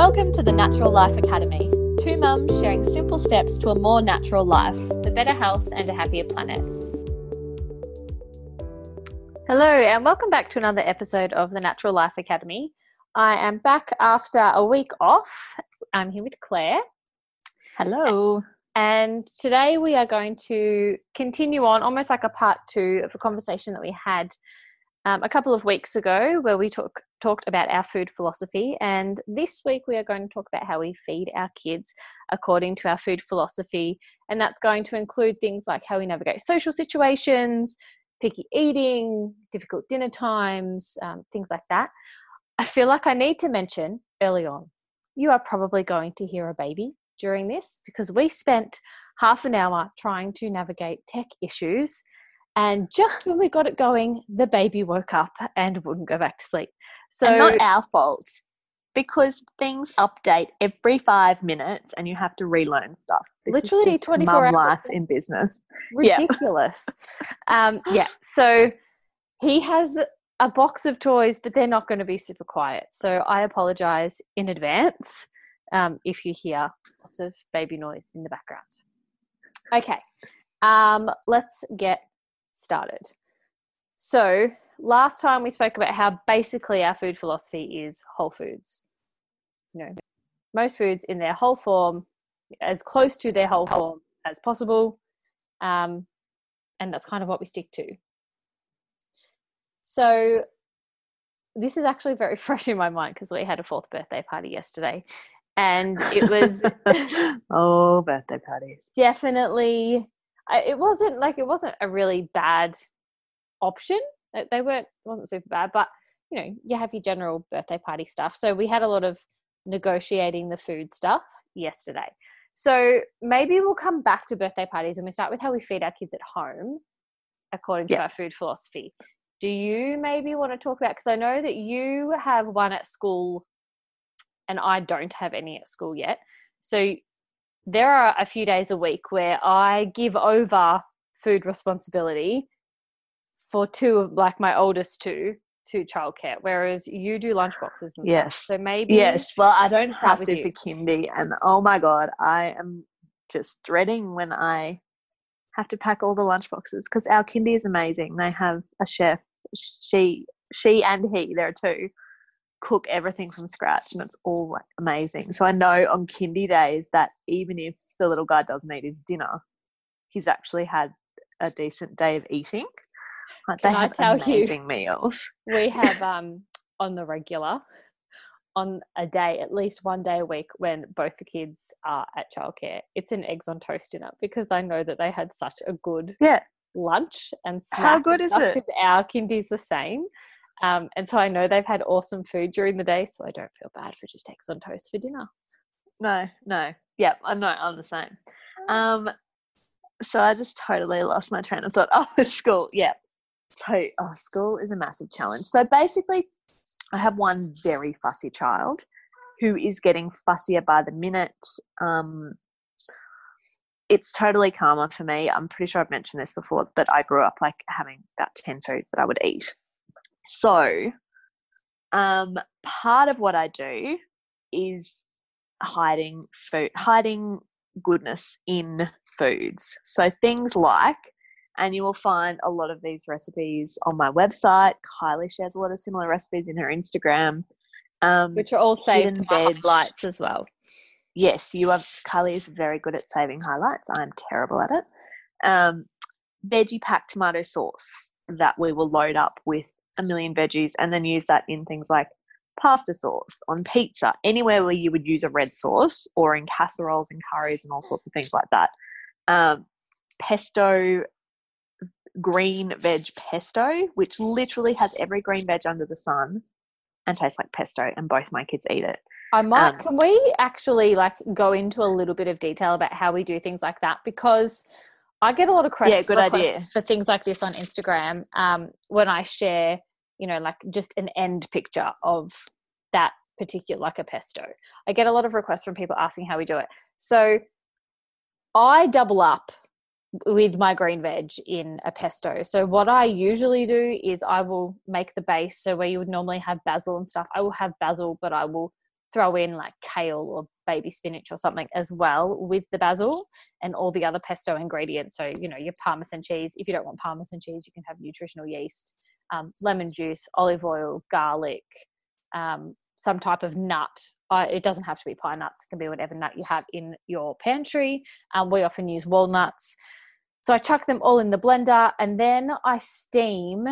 Welcome to the Natural Life Academy. Two mums sharing simple steps to a more natural life, for better health and a happier planet. Hello, and welcome back to another episode of the Natural Life Academy. I am back after a week off. I'm here with Claire. Hello. And today we are going to continue on almost like a part two of a conversation that we had um, a couple of weeks ago where we talk, talked about our food philosophy. And this week we are going to talk about how we feed our kids according to our food philosophy. And that's going to include things like how we navigate social situations, picky eating, difficult dinner times, um, things like that. I feel like I need to mention early on you are probably going to hear a baby during this because we spent half an hour trying to navigate tech issues. And just when we got it going, the baby woke up and wouldn't go back to sleep. So, and not our fault because things update every five minutes and you have to relearn stuff. This literally 24 hours. life in business. Ridiculous. Yeah. um, yeah. So he has a box of toys, but they're not going to be super quiet. So I apologize in advance um, if you hear lots of baby noise in the background. Okay, um, let's get started. So, last time we spoke about how basically our food philosophy is whole foods. You know, most foods in their whole form, as close to their whole form as possible. Um, and that's kind of what we stick to. So, this is actually very fresh in my mind because we had a fourth birthday party yesterday and it was oh birthday parties definitely it wasn't like it wasn't a really bad option they weren't it wasn't super bad but you know you have your general birthday party stuff so we had a lot of negotiating the food stuff yesterday so maybe we'll come back to birthday parties and we start with how we feed our kids at home according to yep. our food philosophy do you maybe want to talk about because i know that you have one at school and I don't have any at school yet. So there are a few days a week where I give over food responsibility for two of like my oldest two to childcare, whereas you do lunchboxes and yes. Stuff. So maybe yes. Well, I don't have to you. for kindy, and oh my god, I am just dreading when I have to pack all the lunchboxes because our kindy is amazing. They have a chef. She, she, and he. There are two cook everything from scratch and it's all like amazing. So I know on kindy days that even if the little guy doesn't eat his dinner, he's actually had a decent day of eating. Like Can they I tell amazing you, meals. We have um on the regular on a day, at least one day a week, when both the kids are at childcare, it's an eggs on toast dinner because I know that they had such a good yeah lunch and How good is it? Because our kindy's the same. Um, and so I know they've had awesome food during the day, so I don't feel bad for just eggs on toast for dinner. No, no. Yep, I know, I'm the same. Um, so I just totally lost my train of thought. Oh, school, yeah. So, oh, school is a massive challenge. So basically, I have one very fussy child who is getting fussier by the minute. Um, it's totally karma for me. I'm pretty sure I've mentioned this before, but I grew up like having about 10 foods that I would eat. So, um, part of what I do is hiding food, hiding goodness in foods. So things like, and you will find a lot of these recipes on my website. Kylie shares a lot of similar recipes in her Instagram, um, which are all saved in highlights as well. Yes, you are. Kylie is very good at saving highlights. I'm terrible at it. Um, veggie pack tomato sauce that we will load up with a million veggies and then use that in things like pasta sauce, on pizza, anywhere where you would use a red sauce, or in casseroles and curries and all sorts of things like that. Um, pesto, green veg pesto, which literally has every green veg under the sun and tastes like pesto, and both my kids eat it. I might. Um, can we actually like go into a little bit of detail about how we do things like that? Because I get a lot of yeah, good idea. for things like this on Instagram um, when I share you know, like just an end picture of that particular, like a pesto. I get a lot of requests from people asking how we do it. So I double up with my green veg in a pesto. So what I usually do is I will make the base. So where you would normally have basil and stuff, I will have basil, but I will throw in like kale or baby spinach or something as well with the basil and all the other pesto ingredients. So, you know, your parmesan cheese. If you don't want parmesan cheese, you can have nutritional yeast, um, lemon juice, olive oil, garlic, um, some type of nut. Uh, it doesn't have to be pine nuts, it can be whatever nut you have in your pantry. Um, we often use walnuts. So I chuck them all in the blender and then I steam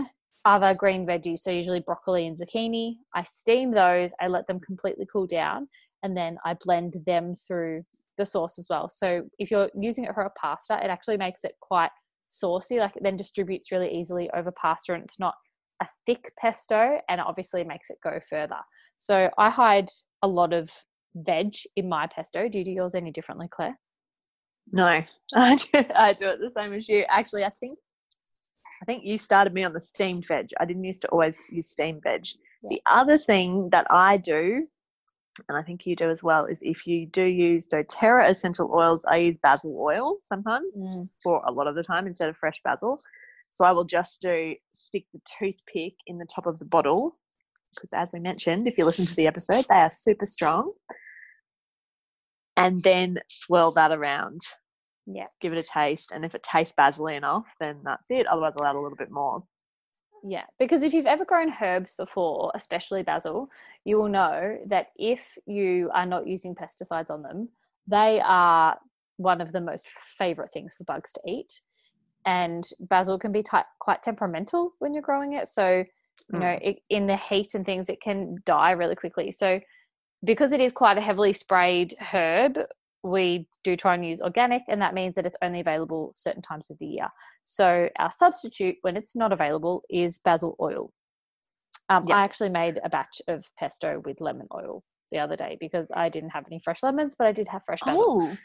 other green veggies, so usually broccoli and zucchini. I steam those, I let them completely cool down, and then I blend them through the sauce as well. So if you're using it for a pasta, it actually makes it quite saucy, like it then distributes really easily over pasta and it's not a thick pesto and it obviously makes it go further. So I hide a lot of veg in my pesto. Do you do yours any differently, Claire? No, I do, I do it the same as you. Actually, I think I think you started me on the steamed veg. I didn't used to always use steamed veg. Yeah. The other thing that I do, and I think you do as well, is if you do use doTERRA essential oils, I use basil oil sometimes mm. for a lot of the time instead of fresh basil. So I will just do stick the toothpick in the top of the bottle because, as we mentioned, if you listen to the episode, they are super strong. And then swirl that around yeah. Give it a taste. And if it tastes basil enough, then that's it. Otherwise, I'll add a little bit more. Yeah, because if you've ever grown herbs before, especially basil, you will know that if you are not using pesticides on them, they are one of the most favorite things for bugs to eat. And basil can be t- quite temperamental when you're growing it. So, you mm. know, it, in the heat and things, it can die really quickly. So, because it is quite a heavily sprayed herb, we do try and use organic, and that means that it's only available certain times of the year. So our substitute when it's not available is basil oil. Um, yep. I actually made a batch of pesto with lemon oil the other day because I didn't have any fresh lemons, but I did have fresh basil. Oh,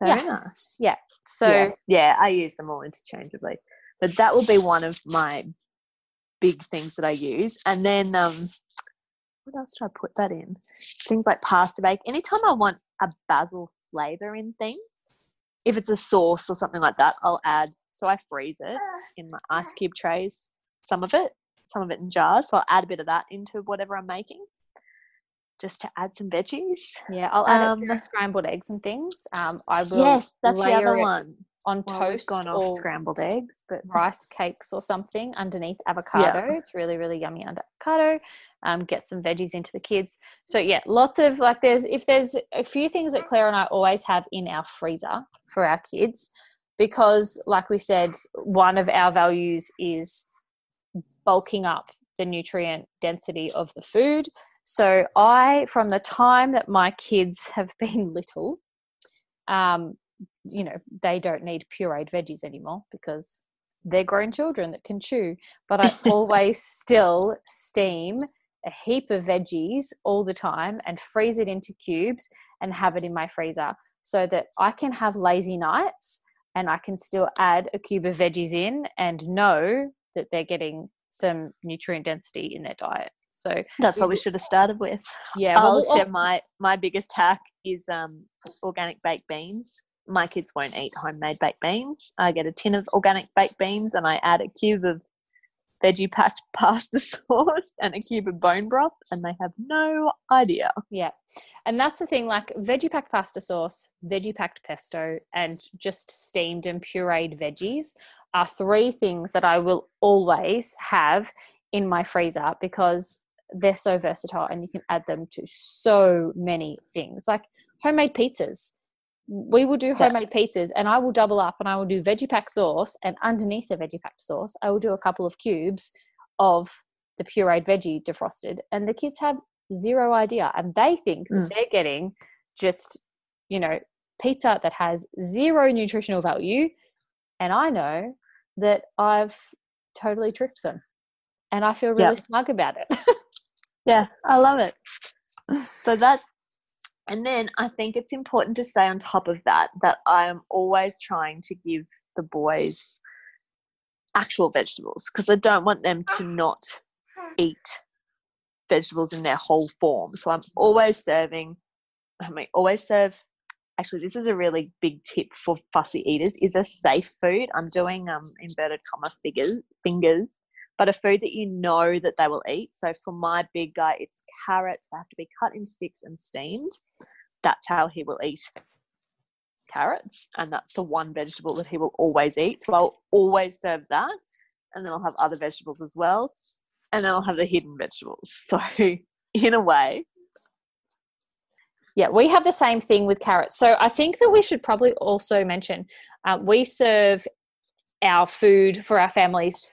very yeah. nice. Yeah. So yeah. yeah, I use them all interchangeably, but that will be one of my big things that I use. And then um, what else do I put that in? Things like pasta bake. Anytime I want a basil flavor in things, if it's a sauce or something like that, I'll add. So I freeze it in my ice cube trays, some of it, some of it in jars. So I'll add a bit of that into whatever I'm making just to add some veggies. Yeah, I'll add um, scrambled eggs and things. Um, I will. Yes, that's the other one. On well, toast, gone off scrambled eggs, but rice cakes or something underneath avocado. Yeah. It's really, really yummy under avocado um, get some veggies into the kids. So yeah, lots of like there's if there's a few things that Claire and I always have in our freezer for our kids because like we said, one of our values is bulking up the nutrient density of the food. So I, from the time that my kids have been little, um, you know, they don't need pureed veggies anymore because they're grown children that can chew. But I always still steam a heap of veggies all the time and freeze it into cubes and have it in my freezer so that I can have lazy nights and I can still add a cube of veggies in and know that they're getting some nutrient density in their diet. So that's what we should have started with. Yeah, I'll well, share my my biggest hack is um, organic baked beans. My kids won't eat homemade baked beans. I get a tin of organic baked beans and I add a cube of veggie packed pasta sauce and a cube of bone broth, and they have no idea. Yeah. And that's the thing like veggie packed pasta sauce, veggie packed pesto, and just steamed and pureed veggies are three things that I will always have in my freezer because they're so versatile and you can add them to so many things like homemade pizzas we will do homemade pizzas and I will double up and I will do veggie pack sauce and underneath the veggie pack sauce I will do a couple of cubes of the pureed veggie defrosted and the kids have zero idea and they think mm. that they're getting just you know pizza that has zero nutritional value and I know that I've totally tricked them and I feel really smug about it. yeah, I love it. So that and then I think it's important to say on top of that that I'm always trying to give the boys actual vegetables because I don't want them to not eat vegetables in their whole form. So I'm always serving, I mean, always serve. Actually, this is a really big tip for fussy eaters: is a safe food. I'm doing um inverted comma figures fingers but a food that you know that they will eat. So for my big guy, it's carrots. They have to be cut in sticks and steamed. That's how he will eat carrots, and that's the one vegetable that he will always eat. So I'll always serve that, and then I'll have other vegetables as well, and then I'll have the hidden vegetables. So in a way, yeah, we have the same thing with carrots. So I think that we should probably also mention uh, we serve our food for our families.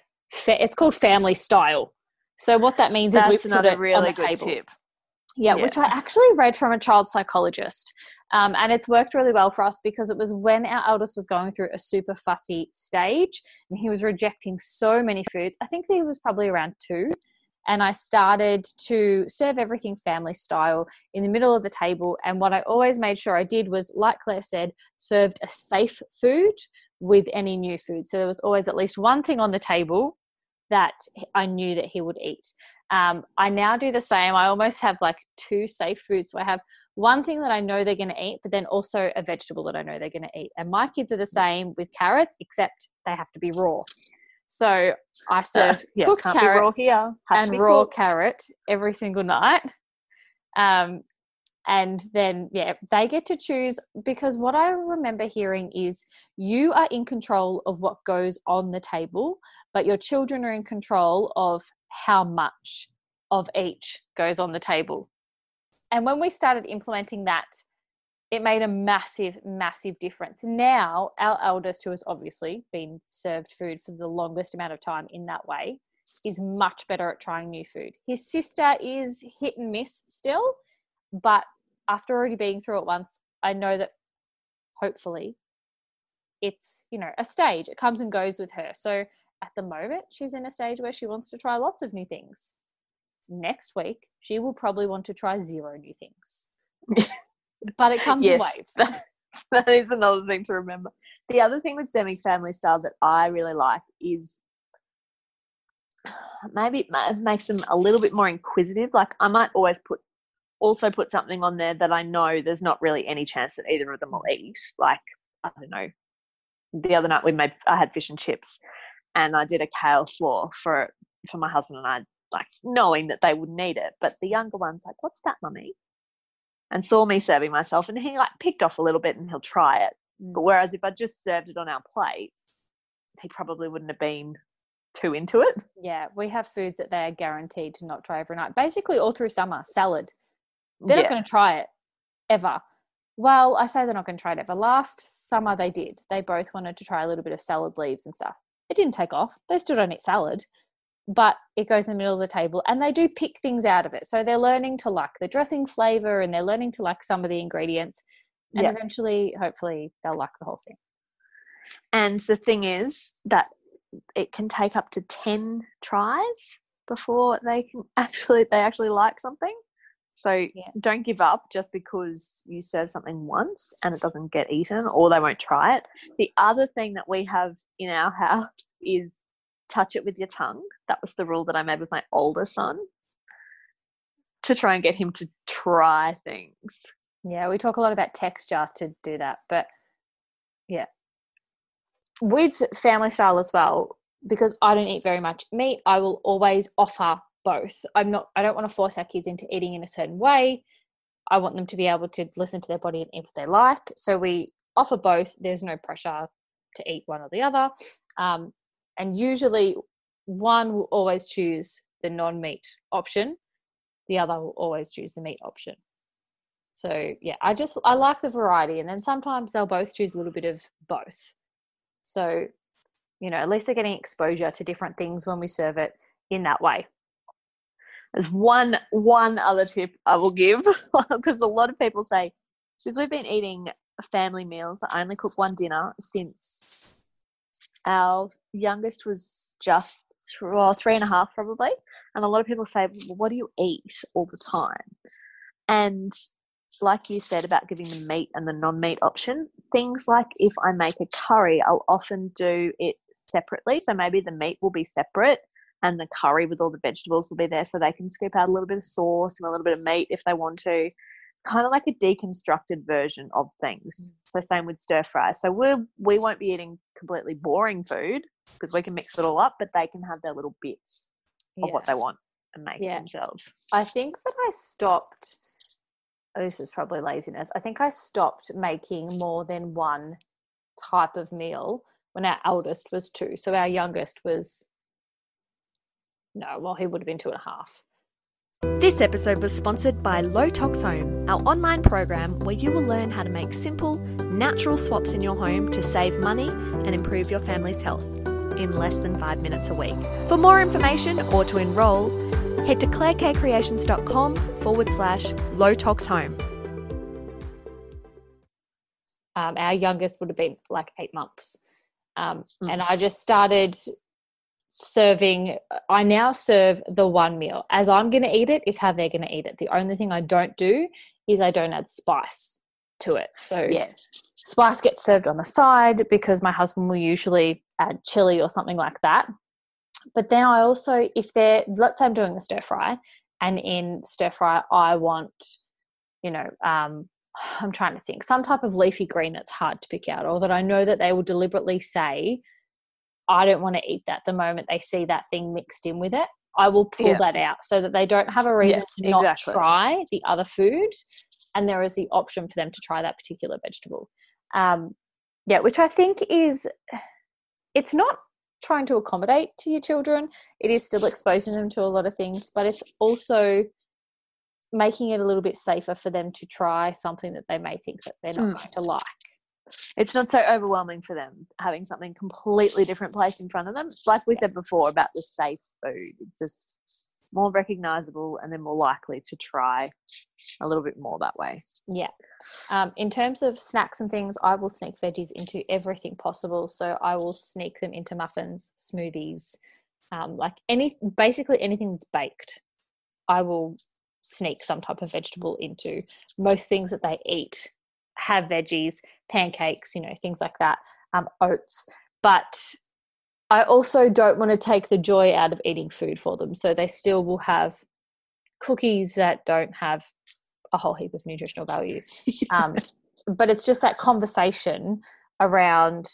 It's called family style. So what that means That's is we put it really on the good table. tip. Yeah, Yeah. which I actually read from a child psychologist. Um, and it's worked really well for us because it was when our eldest was going through a super fussy stage and he was rejecting so many foods. I think he was probably around two. And I started to serve everything family style in the middle of the table. And what I always made sure I did was, like Claire said, served a safe food with any new food. So there was always at least one thing on the table that I knew that he would eat. Um, I now do the same. I almost have like two safe foods. So I have one thing that I know they're going to eat, but then also a vegetable that I know they're going to eat. And my kids are the same with carrots, except they have to be raw. So I serve yes, cooked carrot raw here. Have and raw cooked. carrot every single night. Um, and then, yeah, they get to choose because what I remember hearing is you are in control of what goes on the table, but your children are in control of how much of each goes on the table. And when we started implementing that, it made a massive, massive difference. Now, our eldest, who has obviously been served food for the longest amount of time in that way, is much better at trying new food. His sister is hit and miss still, but after already being through it once, I know that hopefully it's, you know, a stage. It comes and goes with her. So at the moment, she's in a stage where she wants to try lots of new things. Next week, she will probably want to try zero new things. but it comes in Yes. waves. that is another thing to remember. The other thing with semi family style that I really like is maybe it makes them a little bit more inquisitive. Like I might always put also put something on there that I know there's not really any chance that either of them will mm. eat. Like I don't know. The other night we made I had fish and chips, and I did a kale floor for for my husband and I, like knowing that they wouldn't eat it. But the younger one's like, "What's that, mummy?" and saw me serving myself and he like picked off a little bit and he'll try it. But mm. whereas if I just served it on our plates, he probably wouldn't have been too into it. Yeah, we have foods that they are guaranteed to not try overnight. Basically, all through summer, salad. They're not going to try it ever. Well, I say they're not going to try it ever. Last summer, they did. They both wanted to try a little bit of salad leaves and stuff. It didn't take off. They still don't eat salad, but it goes in the middle of the table and they do pick things out of it. So they're learning to like the dressing flavor and they're learning to like some of the ingredients. And Yeah. eventually, hopefully, they'll like the whole thing. And the thing is that it can take up to 10 tries before they can actually they actually like something. So Yeah. don't give up just because you serve something once and it doesn't get eaten or they won't try it. The other thing that we have in our house is touch it with your tongue. That was the rule that I made with my older son to try and get him to try things. Yeah, we talk a lot about texture to do that, but yeah. With family style as well, because I don't eat very much meat, I will always offer both. I'm not I don't want to force our kids into eating in a certain way. I want them to be able to listen to their body and eat what they like. So we offer both. There's no pressure to eat one or the other. Um, and usually one will always choose the non-meat option. The other will always choose the meat option. So yeah, I just I like the variety, and then sometimes they'll both choose a little bit of both. So, you know, at least they're getting exposure to different things when we serve it in that way. There's one one other tip I will give because a lot of people say because we've been eating family meals. I only cook one dinner since our youngest was just th- well, three and a half probably, and a lot of people say, well, "What do you eat all the time?" And like you said about giving the meat and the non-meat option, things like if I make a curry, I'll often do it separately. So maybe the meat will be separate and the curry with all the vegetables will be there so they can scoop out a little bit of sauce and a little bit of meat if they want to kind of like a deconstructed version of things mm. so same with stir fry so we we won't be eating completely boring food because we can mix it all up, but they can have their little bits of Yeah. what they want and make Yeah. themselves. I think that I stopped. oh, This is probably laziness. I think I stopped making more than one type of meal when our eldest was two. So our youngest was no, well, he would have been two and a half. This episode was sponsored by Low Tox Home, our online program where you will learn how to make simple, natural swaps in your home to save money and improve your family's health in less than five minutes a week. For more information or to enrol, head to clairekcreations.com forward slash low tox home. um, our youngest would have been like eight months. Um, And I just started serving. I now serve the one meal. As I'm going to eat it, is how they're going to eat it. The only thing I don't do is I don't add spice to it. So Yes. spice gets served on the side because my husband will usually add chili or something like that. But then I also, if they're, let's say I'm doing a stir fry, and in stir fry, I want, you know, um, I'm trying to think, some type of leafy green that's hard to pick out, or that I know that they will deliberately say, I don't want to eat that the moment they see that thing mixed in with it. I will pull Yeah. that out so that they don't have a reason Yeah, to not exactly. try the other food. And there is the option for them to try that particular vegetable. Um, yeah, which I think is, it's not trying to accommodate to your children. It is still exposing them to a lot of things, but it's also making it a little bit safer for them to try something that they may think that they're not Mm. going to like. It's not so overwhelming for them having something completely different placed in front of them. Like we said before about the safe food, it's just more recognizable and they're more likely to try a little bit more that way. Yeah. Um, in terms of snacks and things, I will sneak veggies into everything possible. So I will sneak them into muffins, smoothies, um, like any basically anything that's baked. I will sneak some type of vegetable into. Most things that they eat have veggies, pancakes, you know, things like that, um, oats. But I also don't want to take the joy out of eating food for them. So they still will have cookies that don't have a whole heap of nutritional value. Um, but it's just that conversation around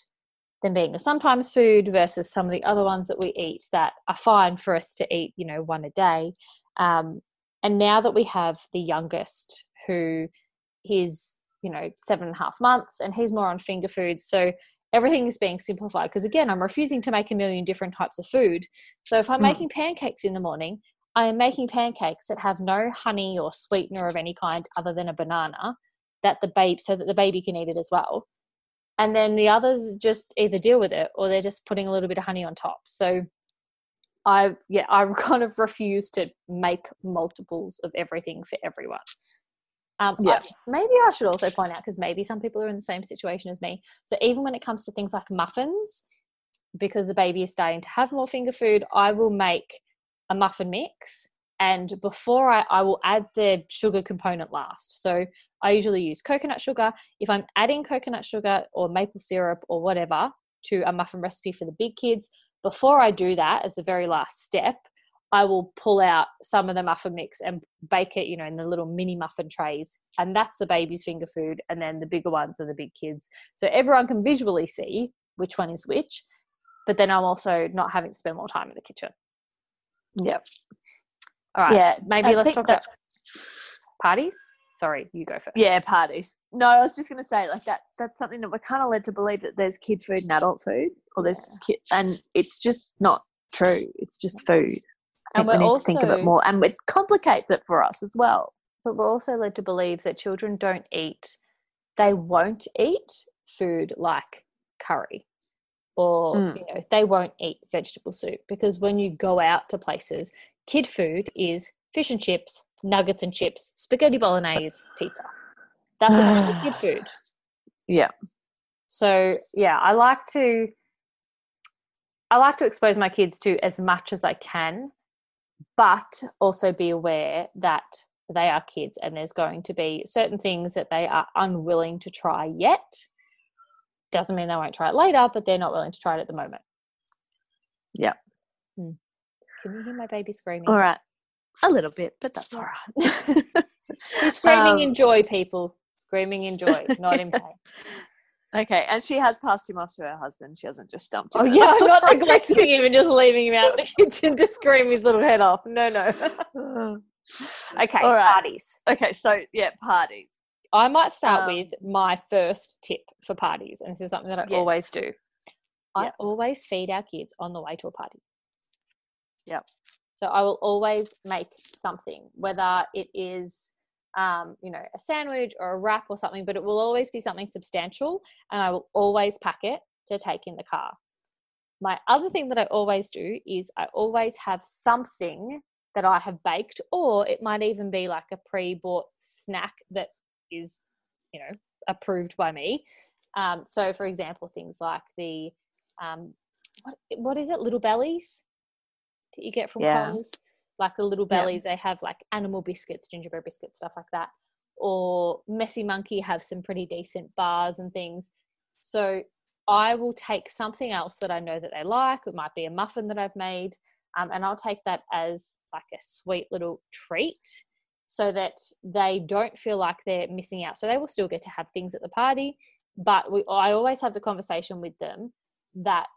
them being a sometimes food versus some of the other ones that we eat that are fine for us to eat, you know, one a day. Um, and now that we have the youngest who is, you know, seven and a half months and he's more on finger foods. So everything is being simplified because again, I'm refusing to make a million different types of food. So if I'm Mm. making pancakes in the morning, I am making pancakes that have no honey or sweetener of any kind other than a banana that the babe so that the baby can eat it as well. And then the others just either deal with it or they're just putting a little bit of honey on top. So I yeah, I kind of refuse to make multiples of everything for everyone. Um, I- Yeah. maybe I should also point out because maybe some people are in the same situation as me. So even when it comes to things like muffins, because the baby is starting to have more finger food, I will make a muffin mix and before I, I will add the sugar component last. So I usually use coconut sugar. If I'm adding coconut sugar or maple syrup or whatever to a muffin recipe for the big kids, before I do that as the very last step, I will pull out some of the muffin mix and bake it, you know, in the little mini muffin trays. And that's the baby's finger food. And then the bigger ones are the big kids. So everyone can visually see which one is which. But then I'm also not having to spend more time in the kitchen. Yep. All right. Yeah. Maybe I let's talk about parties. Sorry, you go first. yeah, parties. No, I was just going to say like that. That's something that we're kind of led to believe that there's kid food and adult food, or there's kid, and it's just not true. It's just food. And we we're need to think of it more, and it complicates it for us as well. But we're also led to believe that children don't eat, they won't eat food like curry or, Mm. you know, they won't eat vegetable soup because when you go out to places, kid food is fish and chips, nuggets and chips, spaghetti bolognese, pizza. That's about kid food. Yeah. So yeah, I like to I like to expose my kids to as much as I can, but also be aware that they are kids and there's going to be certain things that they are unwilling to try yet. Doesn't mean they won't try it later, but they're not willing to try it at the moment. Yeah. Hmm. Can you hear my baby screaming? All right. A little bit, but that's all right. Screaming Um, in joy, people. Screaming in joy, not in pain. Okay, and she has passed him off to her husband. She hasn't just dumped him. Oh yeah, I'm not neglecting him and just leaving him out in the kitchen to scream his little head off. No, no. okay, All right. parties. Okay, so yeah, parties. I might start Um, with my first tip for parties, and this is something that I Yes. always do. I Yep. always feed our kids on the way to a party. Yep. So I will always make something, whether it is, um, you know, a sandwich or a wrap or something, but it will always be something substantial, and I will always pack it to take in the car. My other thing that I always do is I always have something that I have baked, or it might even be like a pre-bought snack that is, you know, approved by me. Um, so, for example, things like the um, what what is it, little bellies that you get from Yeah. Coles, like the little Yeah. bellies. They have like animal biscuits, gingerbread biscuits, stuff like that. Or Messy Monkey have some pretty decent bars and things. So I will take something else that I know that they like. It might be a muffin that I've made, um, and I'll take that as like a sweet little treat so that they don't feel like they're missing out. So they will still get to have things at the party, but we, I always have the conversation with them that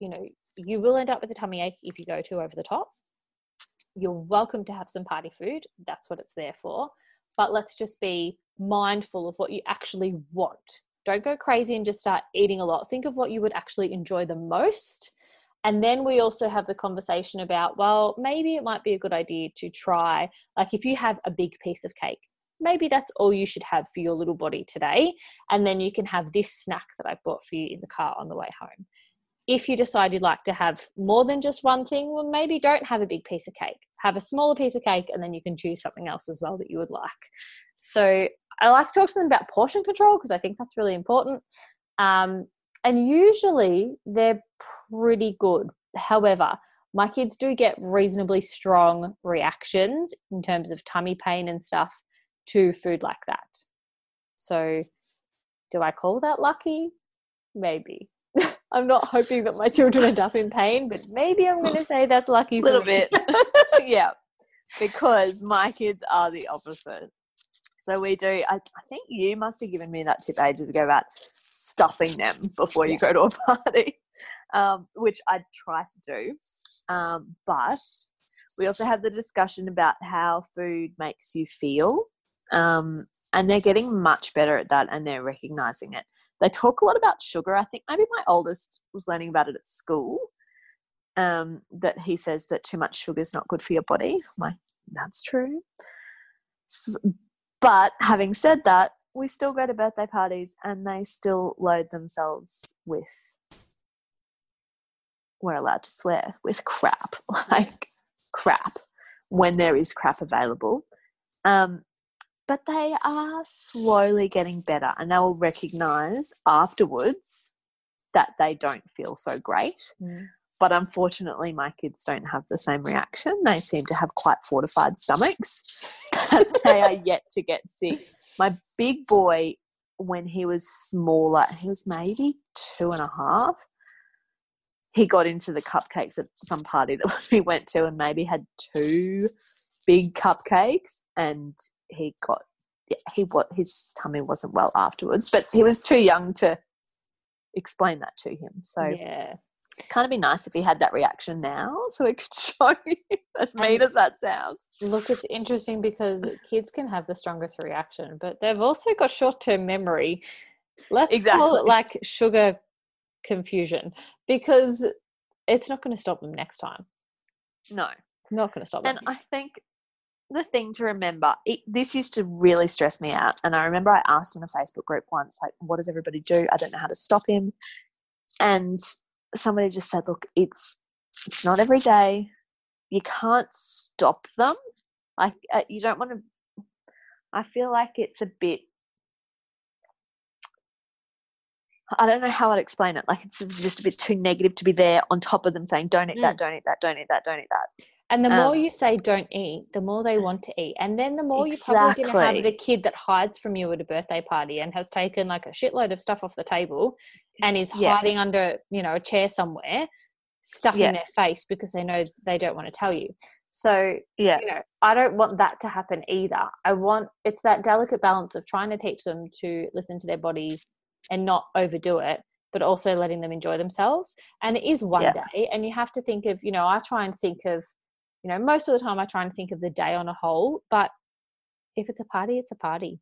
you know you will end up with a tummy ache if you go too over the top. You're welcome to have some party food. That's what it's there for. But let's just be mindful of what you actually want. Don't go crazy and just start eating a lot. Think of what you would actually enjoy the most. And then we also have the conversation about, well, maybe it might be a good idea to try, like if you have a big piece of cake, maybe that's all you should have for your little body today. And then you can have this snack that I bought for you in the car on the way home. If you decide you'd like to have more than just one thing, well, maybe don't have a big piece of cake. Have a smaller piece of cake, and then you can choose something else as well that you would like. So I like to talk to them about portion control because I think that's really important. Um, and usually they're pretty good. However, my kids do get reasonably strong reactions in terms of tummy pain and stuff to food like that. So, do I call that lucky? Maybe. I'm not hoping that my children end up in pain, but maybe I'm going to say that's lucky. A for little bit. yeah, because my kids are the opposite. So we do. I, I think you must have given me that tip ages ago about stuffing them before you go to a party, um, which I try to do. Um, but we also have the discussion about how food makes you feel, um, and they're getting much better at that, and they're recognizing it. They talk a lot about sugar. I think maybe my oldest was learning about it at school um, that he says that too much sugar is not good for your body. I'm like, that's true. S- But having said that, we still go to birthday parties and they still load themselves with, we're allowed to swear, with crap, like crap, when there is crap available. Um, but they are slowly getting better and they will recognize afterwards that they don't feel so great. Mm. but unfortunately my kids don't have the same reaction. They seem to have quite fortified stomachs they are yet to get sick. My big boy when he was smaller he was maybe two and a half he got into the cupcakes at some party that we went to and maybe had two big cupcakes and he got yeah, he what his tummy wasn't well afterwards but he was too young to explain that to him so yeah. kind of be nice if he had that reaction now so we could show you as mean And- as that sounds Look, it's interesting because kids can have the strongest reaction, but they've also got short term memory. Let's call it like sugar confusion because it's not going to stop them next time. no Not going to stop them. and i think the thing to remember it, this used to really stress me out and i remember i asked in a facebook group once like what does everybody do? I don't know how to stop him. And somebody just said look it's it's not every day. You can't stop them. Like uh, you don't want to i feel like it's a bit I don't know how I'd explain it. Like it's just a bit too negative to be there on top of them saying, "Don't eat that, don't eat that, don't eat that, don't eat that." And the more Um, you say don't eat, the more they want to eat. And then the more you're probably going to have the kid that hides from you at a birthday party and has taken like a shitload of stuff off the table and is Yeah. hiding under, you know, a chair somewhere, stuffing Yeah. their face because they know they don't want to tell you. So, Yeah, you know, I don't want that to happen either. I want it's that delicate balance of trying to teach them to listen to their body and not overdo it but also letting them enjoy themselves and it is one Yeah. day and you have to think of you know i try and think of you know most of the time i try and think of the day on a whole but if it's a party it's a party.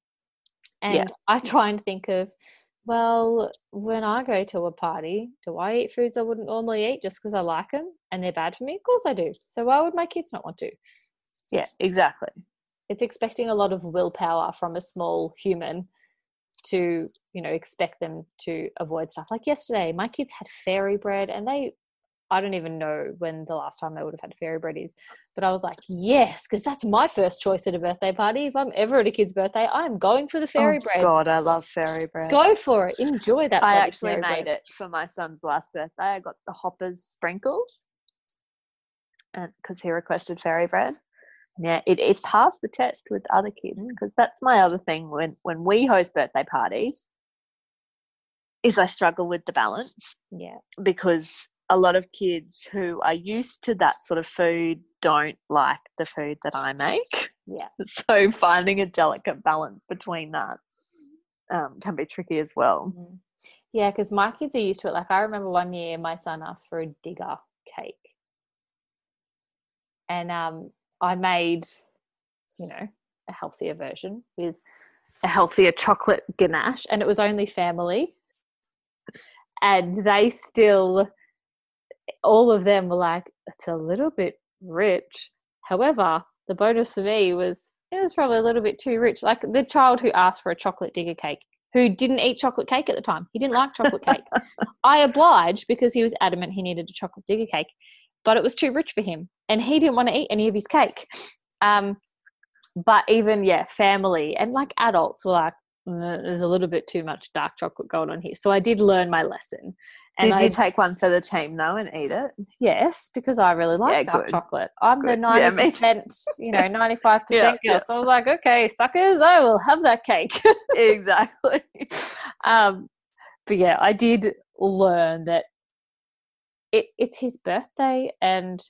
And Yeah. i try and think of well when i go to a party do i eat foods i wouldn't normally eat just because i like them and they're bad for me? Of course i do. So why would my kids not want to? Yeah, exactly. it's expecting a lot of willpower from a small human to you know expect them to avoid stuff. Like yesterday my kids had fairy bread and they i don't even know when the last time they would have had fairy bread is but i was like yes because that's my first choice at a birthday party if i'm ever at a kid's birthday i'm going for the fairy oh, bread God, I love fairy bread. go for it enjoy that I actually made bread. it for my son's last birthday. I got the Hoppers sprinkles, and because he requested fairy bread. Yeah, it, it passed the test with other kids Mm. because that's my other thing when when we host birthday parties. Is I struggle with the balance yeah because a lot of kids who are used to that sort of food don't like the food that I make. yeah So finding a delicate balance between that um, can be tricky as well. Mhm. yeah because my kids are used to it like i remember one year my son asked for a digger cake and um i made you know a healthier version with a healthier chocolate ganache and it was only family and they still all of them were like it's a little bit rich. However the bonus for me was it was probably a little bit too rich. Like the child who asked for a chocolate digger cake who didn't eat chocolate cake at the time he didn't like chocolate cake. I obliged because he was adamant he needed a chocolate digger cake but it was too rich for him and he didn't want to eat any of his cake. Um but even yeah family and like adults were like "Mm, there's a little bit too much dark chocolate going on here. So i did learn my lesson and Did you I, take one for the team though and eat it? yes because i really like Yeah, dark good. chocolate i'm the Good. Yeah, 90% you know 95% Yeah, girl so i was like okay suckers i will have that cake exactly. um but yeah i did learn that it, it's his birthday and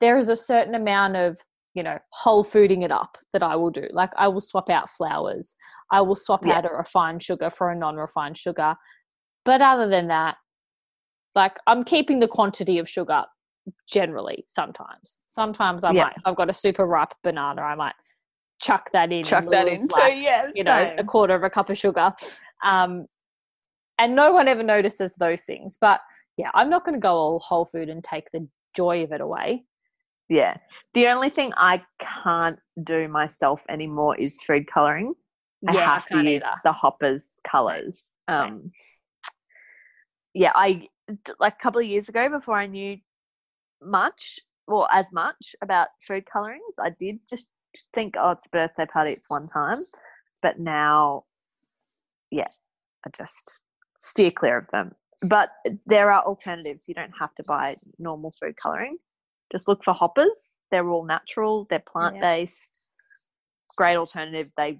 there is a certain amount of you know whole fooding it up that i will do like i will swap out flours i will swap Yeah. out a refined sugar for a non-refined sugar but other than that like i'm keeping the quantity of sugar generally sometimes sometimes i yeah. might i've got a super ripe banana i might chuck that in Chuck that in. So yeah, you know, a quarter of a cup of sugar. Um, and no one ever notices those things. But yeah, I'm not going to go all whole food and take the joy of it away. Yeah. The only thing I can't do myself anymore is food coloring. I yeah, have to can't use either. the hoppers colors. Same. Um, yeah, I like a couple of years ago before I knew much or as much about food colorings, I did just think, oh, it's a birthday party, it's one time. But now, yeah, I just steer clear of them. But there are alternatives. You don't have to buy normal food coloring. Just look for hoppers. They're all natural. They're plant based. Great alternative. They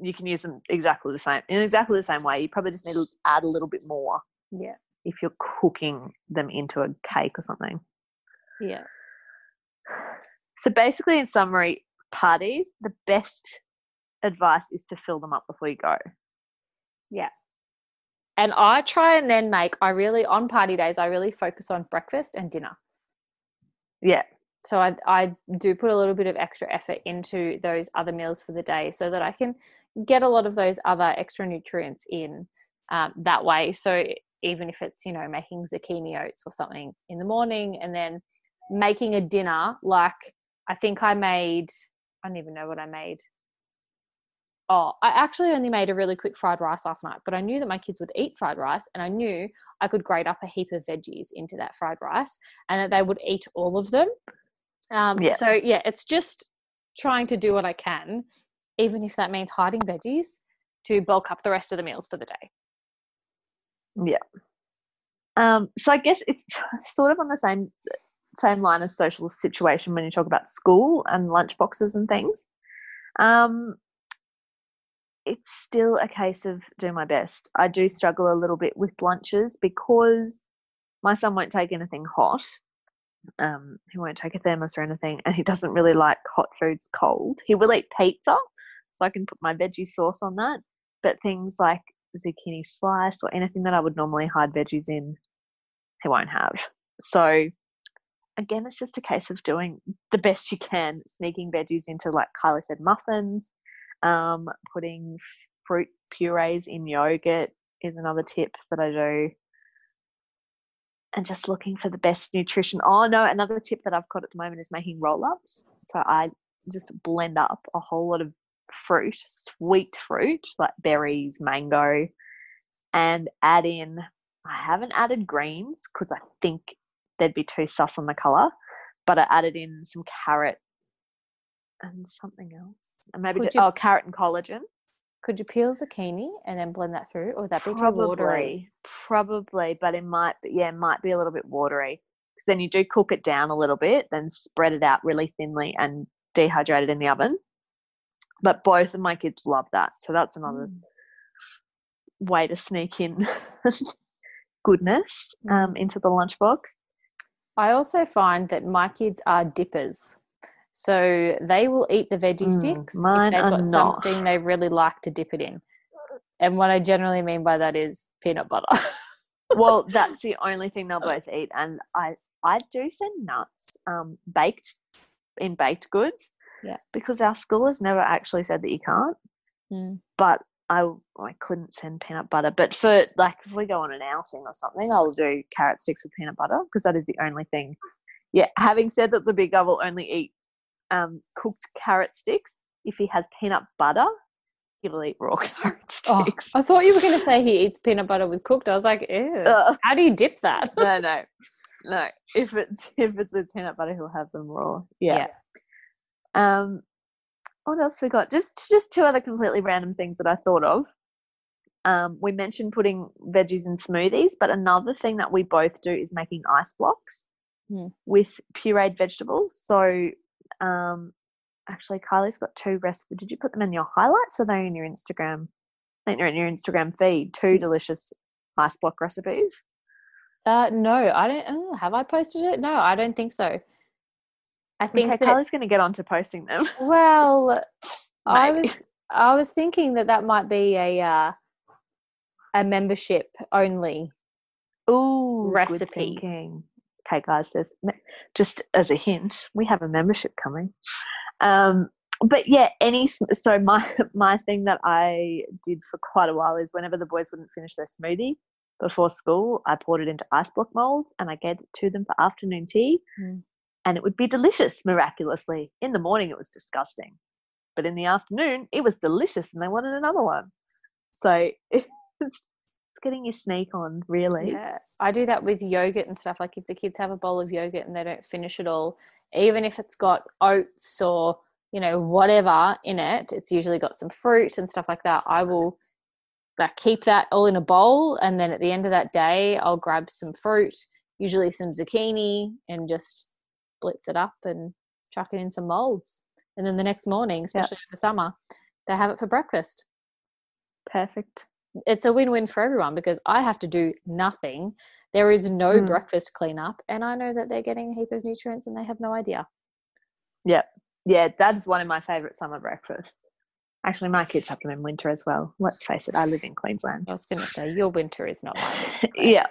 you can use them exactly the same in exactly the same way. You probably just need to add a little bit more Yeah, if you're cooking them into a cake or something. yeah, So basically, in summary, parties the best advice is to fill them up before you go. yeah. And I try and then make. I really on party days. I really focus on breakfast and dinner. Yeah, so I, I do put a little bit of extra effort into those other meals for the day so that I can get a lot of those other extra nutrients in um, that way. So even if it's, you know, making zucchini oats or something in the morning and then making a dinner, like I think I made, I don't even know what I made. Oh, I actually only made a really quick fried rice last night, but I knew that my kids would eat fried rice and I knew I could grate up a heap of veggies into that fried rice and that they would eat all of them. Um, Yeah. So, yeah, it's just trying to do what I can, even if that means hiding veggies to bulk up the rest of the meals for the day. Yeah. Um, so I guess it's sort of on the same same line as social situation when you talk about school and lunch boxes and things. Um, it's still a case of do my best. I do struggle a little bit with lunches because my son won't take anything hot. Um, he won't take a thermos or anything, and he doesn't really like hot foods cold. He will eat pizza, so I can put my veggie sauce on that. But things like zucchini slice or anything that I would normally hide veggies in, he won't have. So again, it's just a case of doing the best you can, sneaking veggies into, like Kylie said, muffins, um, putting fruit purees in yogurt is another tip that I do. And just looking for the best nutrition. Oh no, another tip that I've got at the moment is making roll ups. So I just blend up a whole lot of fruit, sweet fruit like berries, mango, and add in. I haven't added greens because I think they'd be too sus on the color, but I added in some carrot and something else, and maybe just, you, oh carrot and collagen. Could you peel zucchini and then blend that through, or would that be probably, too watery? Probably, but it might. Yeah, it might be a little bit watery because then you do cook it down a little bit, then spread it out really thinly and dehydrate it in the oven. But both of my kids love that, so that's another mm. way to sneak in goodness um, mm. into the lunchbox. I also find that my kids are dippers. So they will eat the veggie mm, sticks if they've got something they really like to dip it in. And what I generally mean by that is peanut butter. well, that's the only thing they'll both eat. And I, I do send nuts um, baked in baked goods. Yeah. Because our school has never actually said that you can't. Mm. But I I couldn't send peanut butter. But for like if we go on an outing or something, I'll do carrot sticks with peanut butter because that is the only thing. Yeah. Having said that, the big guy will only eat um, cooked carrot sticks. If he has peanut butter, he'll eat raw carrot oh, sticks. Oh, I thought you were going to say he eats peanut butter with cooked. I was like, ew. Uh, how do you dip that? no, no, no. If it's if it's with peanut butter, he'll have them raw. Yeah. yeah. Um, what else we got? Just just two other completely random things that I thought of. Um, we mentioned putting veggies in smoothies, but another thing that we both do is making ice blocks hmm. with pureed vegetables. So um, actually, Kylie's got two recipes. Did you put them in your highlights or they in your Instagram? I think they're in your Instagram feed. Two delicious ice block recipes. Uh, no, I don't. Oh, have I posted it? No, I don't think so. I think okay, Kylie's going to get on to posting them. Well, I was I was thinking that that might be a uh, a membership only. Ooh, recipe okay, guys, there's just as a hint, we have a membership coming. Um, but yeah, any so my my thing that I did for quite a while is whenever the boys wouldn't finish their smoothie before school, I poured it into ice block molds and I gave it to them for afternoon tea, mm. And it would be delicious miraculously. In the morning, it was disgusting, but in the afternoon, it was delicious, and they wanted another one. So it's getting your sneak on, really. Yeah, I do that with yogurt and stuff. Like if the kids have a bowl of yogurt and they don't finish it all, even if it's got oats or you know whatever in it, it's usually got some fruit and stuff like that. I will like keep that all in a bowl, and then at the end of that day, I'll grab some fruit, usually some zucchini, and just blitz it up and chuck it in some molds. And then the next morning, especially yep. for summer, they have it for breakfast. Perfect it's a win-win for everyone because I have to do nothing. There is no mm. breakfast cleanup, and I know that they're getting a heap of nutrients, and they have no idea. Yeah, yeah, that's one of my favorite summer breakfasts. Actually, my kids have them in winter as well. Let's face it, I live in Queensland. I was going to say your winter is not my winter. yeah.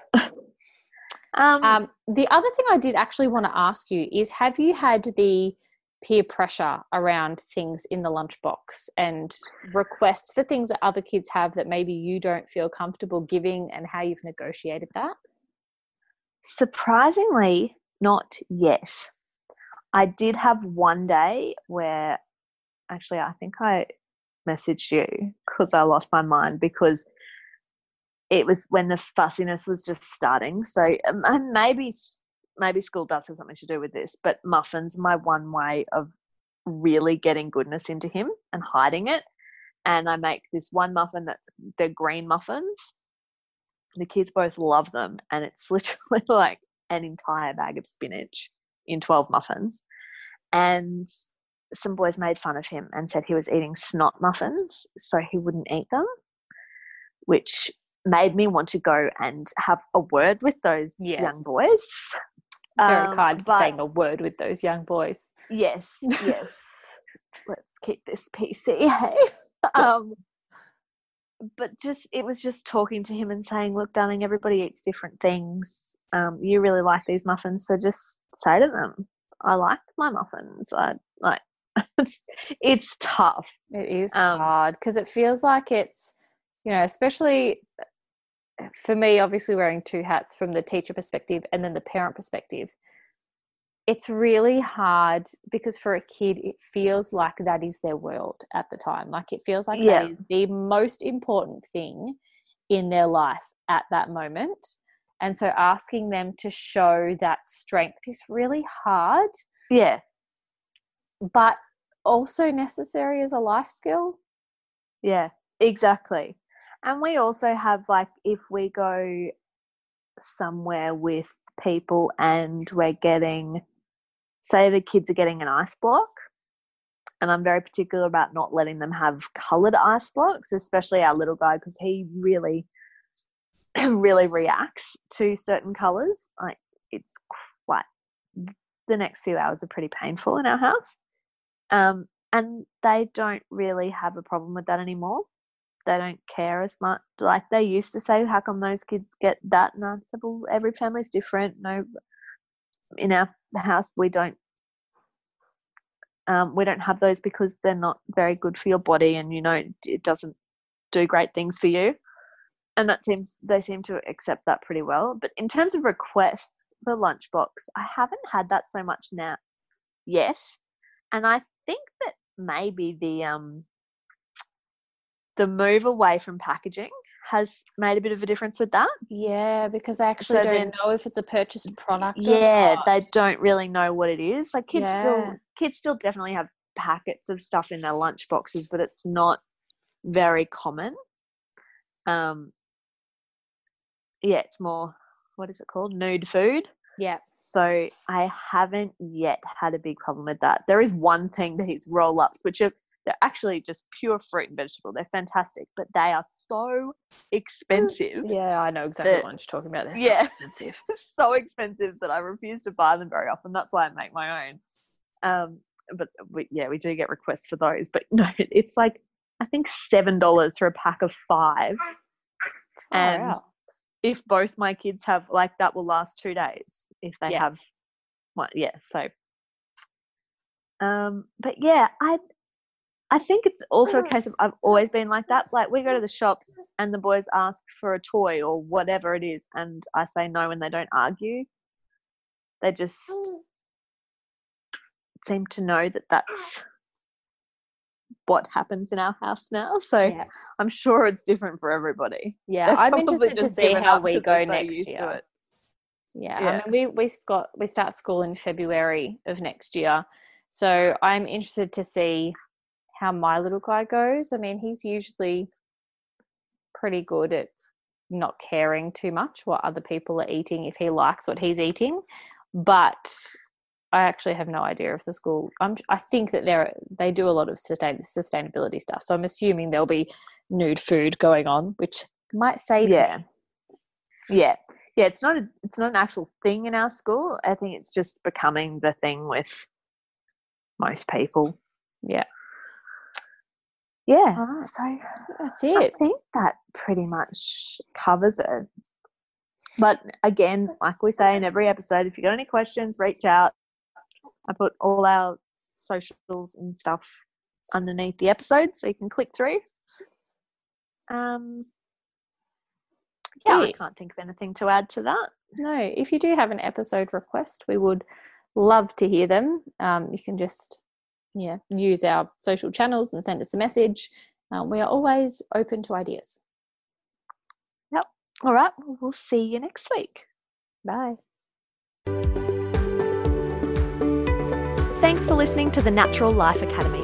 Um, um, the other thing I did actually want to ask you is: Have you had the peer pressure around things in the lunchbox and requests for things that other kids have that maybe you don't feel comfortable giving and how you've negotiated that? Surprisingly, not yet. I did have one day where actually I think I messaged you because I lost my mind because it was when the fussiness was just starting. So um, maybe maybe school does have something to do with this, but muffins my one way of really getting goodness into him and hiding it. And I make this one muffin that's the green muffins. The kids both love them, and it's literally like an entire bag of spinach in 12 muffins. And some boys made fun of him and said he was eating snot muffins, so he wouldn't eat them, which made me want to go and have a word with those yeah. young boys very um, kind but, saying a word with those young boys. Yes, yes. Let's keep this PC. Hey, um, but just it was just talking to him and saying, "Look, darling, everybody eats different things. Um, you really like these muffins, so just say to them, I like my muffins. I like." it's, it's tough. It is Um, hard because it feels like it's, you know, especially for me, obviously wearing two hats from the teacher perspective and then the parent perspective. It's really hard because for a kid, it feels like that is their world at the time. Like it feels like Yeah. that is the most important thing in their life at that moment. And so asking them to show that strength is really hard, Yeah, but also necessary as a life skill. Yeah, exactly. And we also have like if we go somewhere with people and we're getting say the kids are getting an ice block and I'm very particular about not letting them have colored ice blocks, especially our little guy because he really really reacts to certain colors. Like it's quite the next few hours are pretty painful in our house. Um, and they don't really have a problem with that anymore. They don't care as much. Like they used to say, "How come those kids get that?" And "Well, every family's different. No, in our house we don't. Um, we don't have those because they're not very good for your body, and you know it doesn't do great things for you." And that seems they seem to accept that pretty well. But in terms of requests for lunchbox, I haven't had that so much now yet, and I think that maybe the um the move away from packaging has made a bit of a difference with that. Yeah, because I actually So don't then- know if it's a purchased product. or Yeah, they don't really know what it is. Like kids Yeah. still kids still definitely have packets of stuff in their lunch boxes, but it's not very common. Um yeah, it's more what is it called? Nude food. yeah. So I haven't yet had a big problem with that. There is one thing these roll ups, which are they're actually just pure fruit and vegetable. They're fantastic, but they are so expensive. Yeah, I know exactly The- what you're talking about. They're Yeah. so expensive. so expensive that I refuse to buy them very often. That's why I make my own. Um, but we, yeah, we do get requests for those. But no, it's like I think seven dollars for a pack of five. And if both my kids have like that will last two days if they Yeah. have one yeah so um but yeah i i think it's also a case of i've oh. always been like that like we go to the shops and the boys ask for a toy or whatever it is and i say no and they don't argue they just oh. seem to know that that's what happens in our house now so yeah, i'm sure it's different for everybody yeah. They've I'm interested to see how we go they're so next to year. it. Yeah, Yeah. I mean, we we've got we start school in February of next year, so I'm interested to see how my little guy goes. I mean, he's usually pretty good at not caring too much what other people are eating if he likes what he's eating, but I actually have no idea if the school. I'm. I think that they're they do a lot of sustain, sustainability stuff, so I'm assuming there'll be nude food going on, which might save yeah yeah yeah it's not a, it's not an actual thing in our school i think it's just becoming the thing with most people Yeah. Yeah Alright. so That's it. i think that pretty much covers it but again like we say in every episode if you got any questions reach out i put all our socials and stuff underneath the episode so you can click through um yeah i can't think of anything to add to that No, if you do have an episode request, we would love to hear them. Um, you can just yeah use our social channels and send us a message. Um, we are always open to ideas. Yep. All right, well, we'll see you next week. Bye. Thanks for listening to the Natural Life Academy.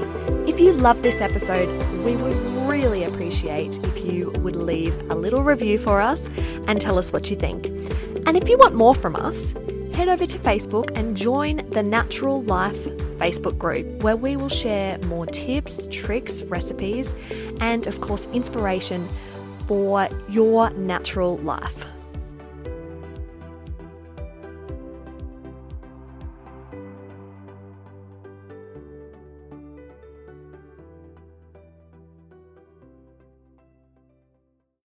If you love this episode, we would really appreciate if you would leave a little review for us and tell us what you think. And if you want more from us, head over to Facebook and join the Natural Life Facebook group where we will share more tips, tricks, recipes, and of course, inspiration for your natural life.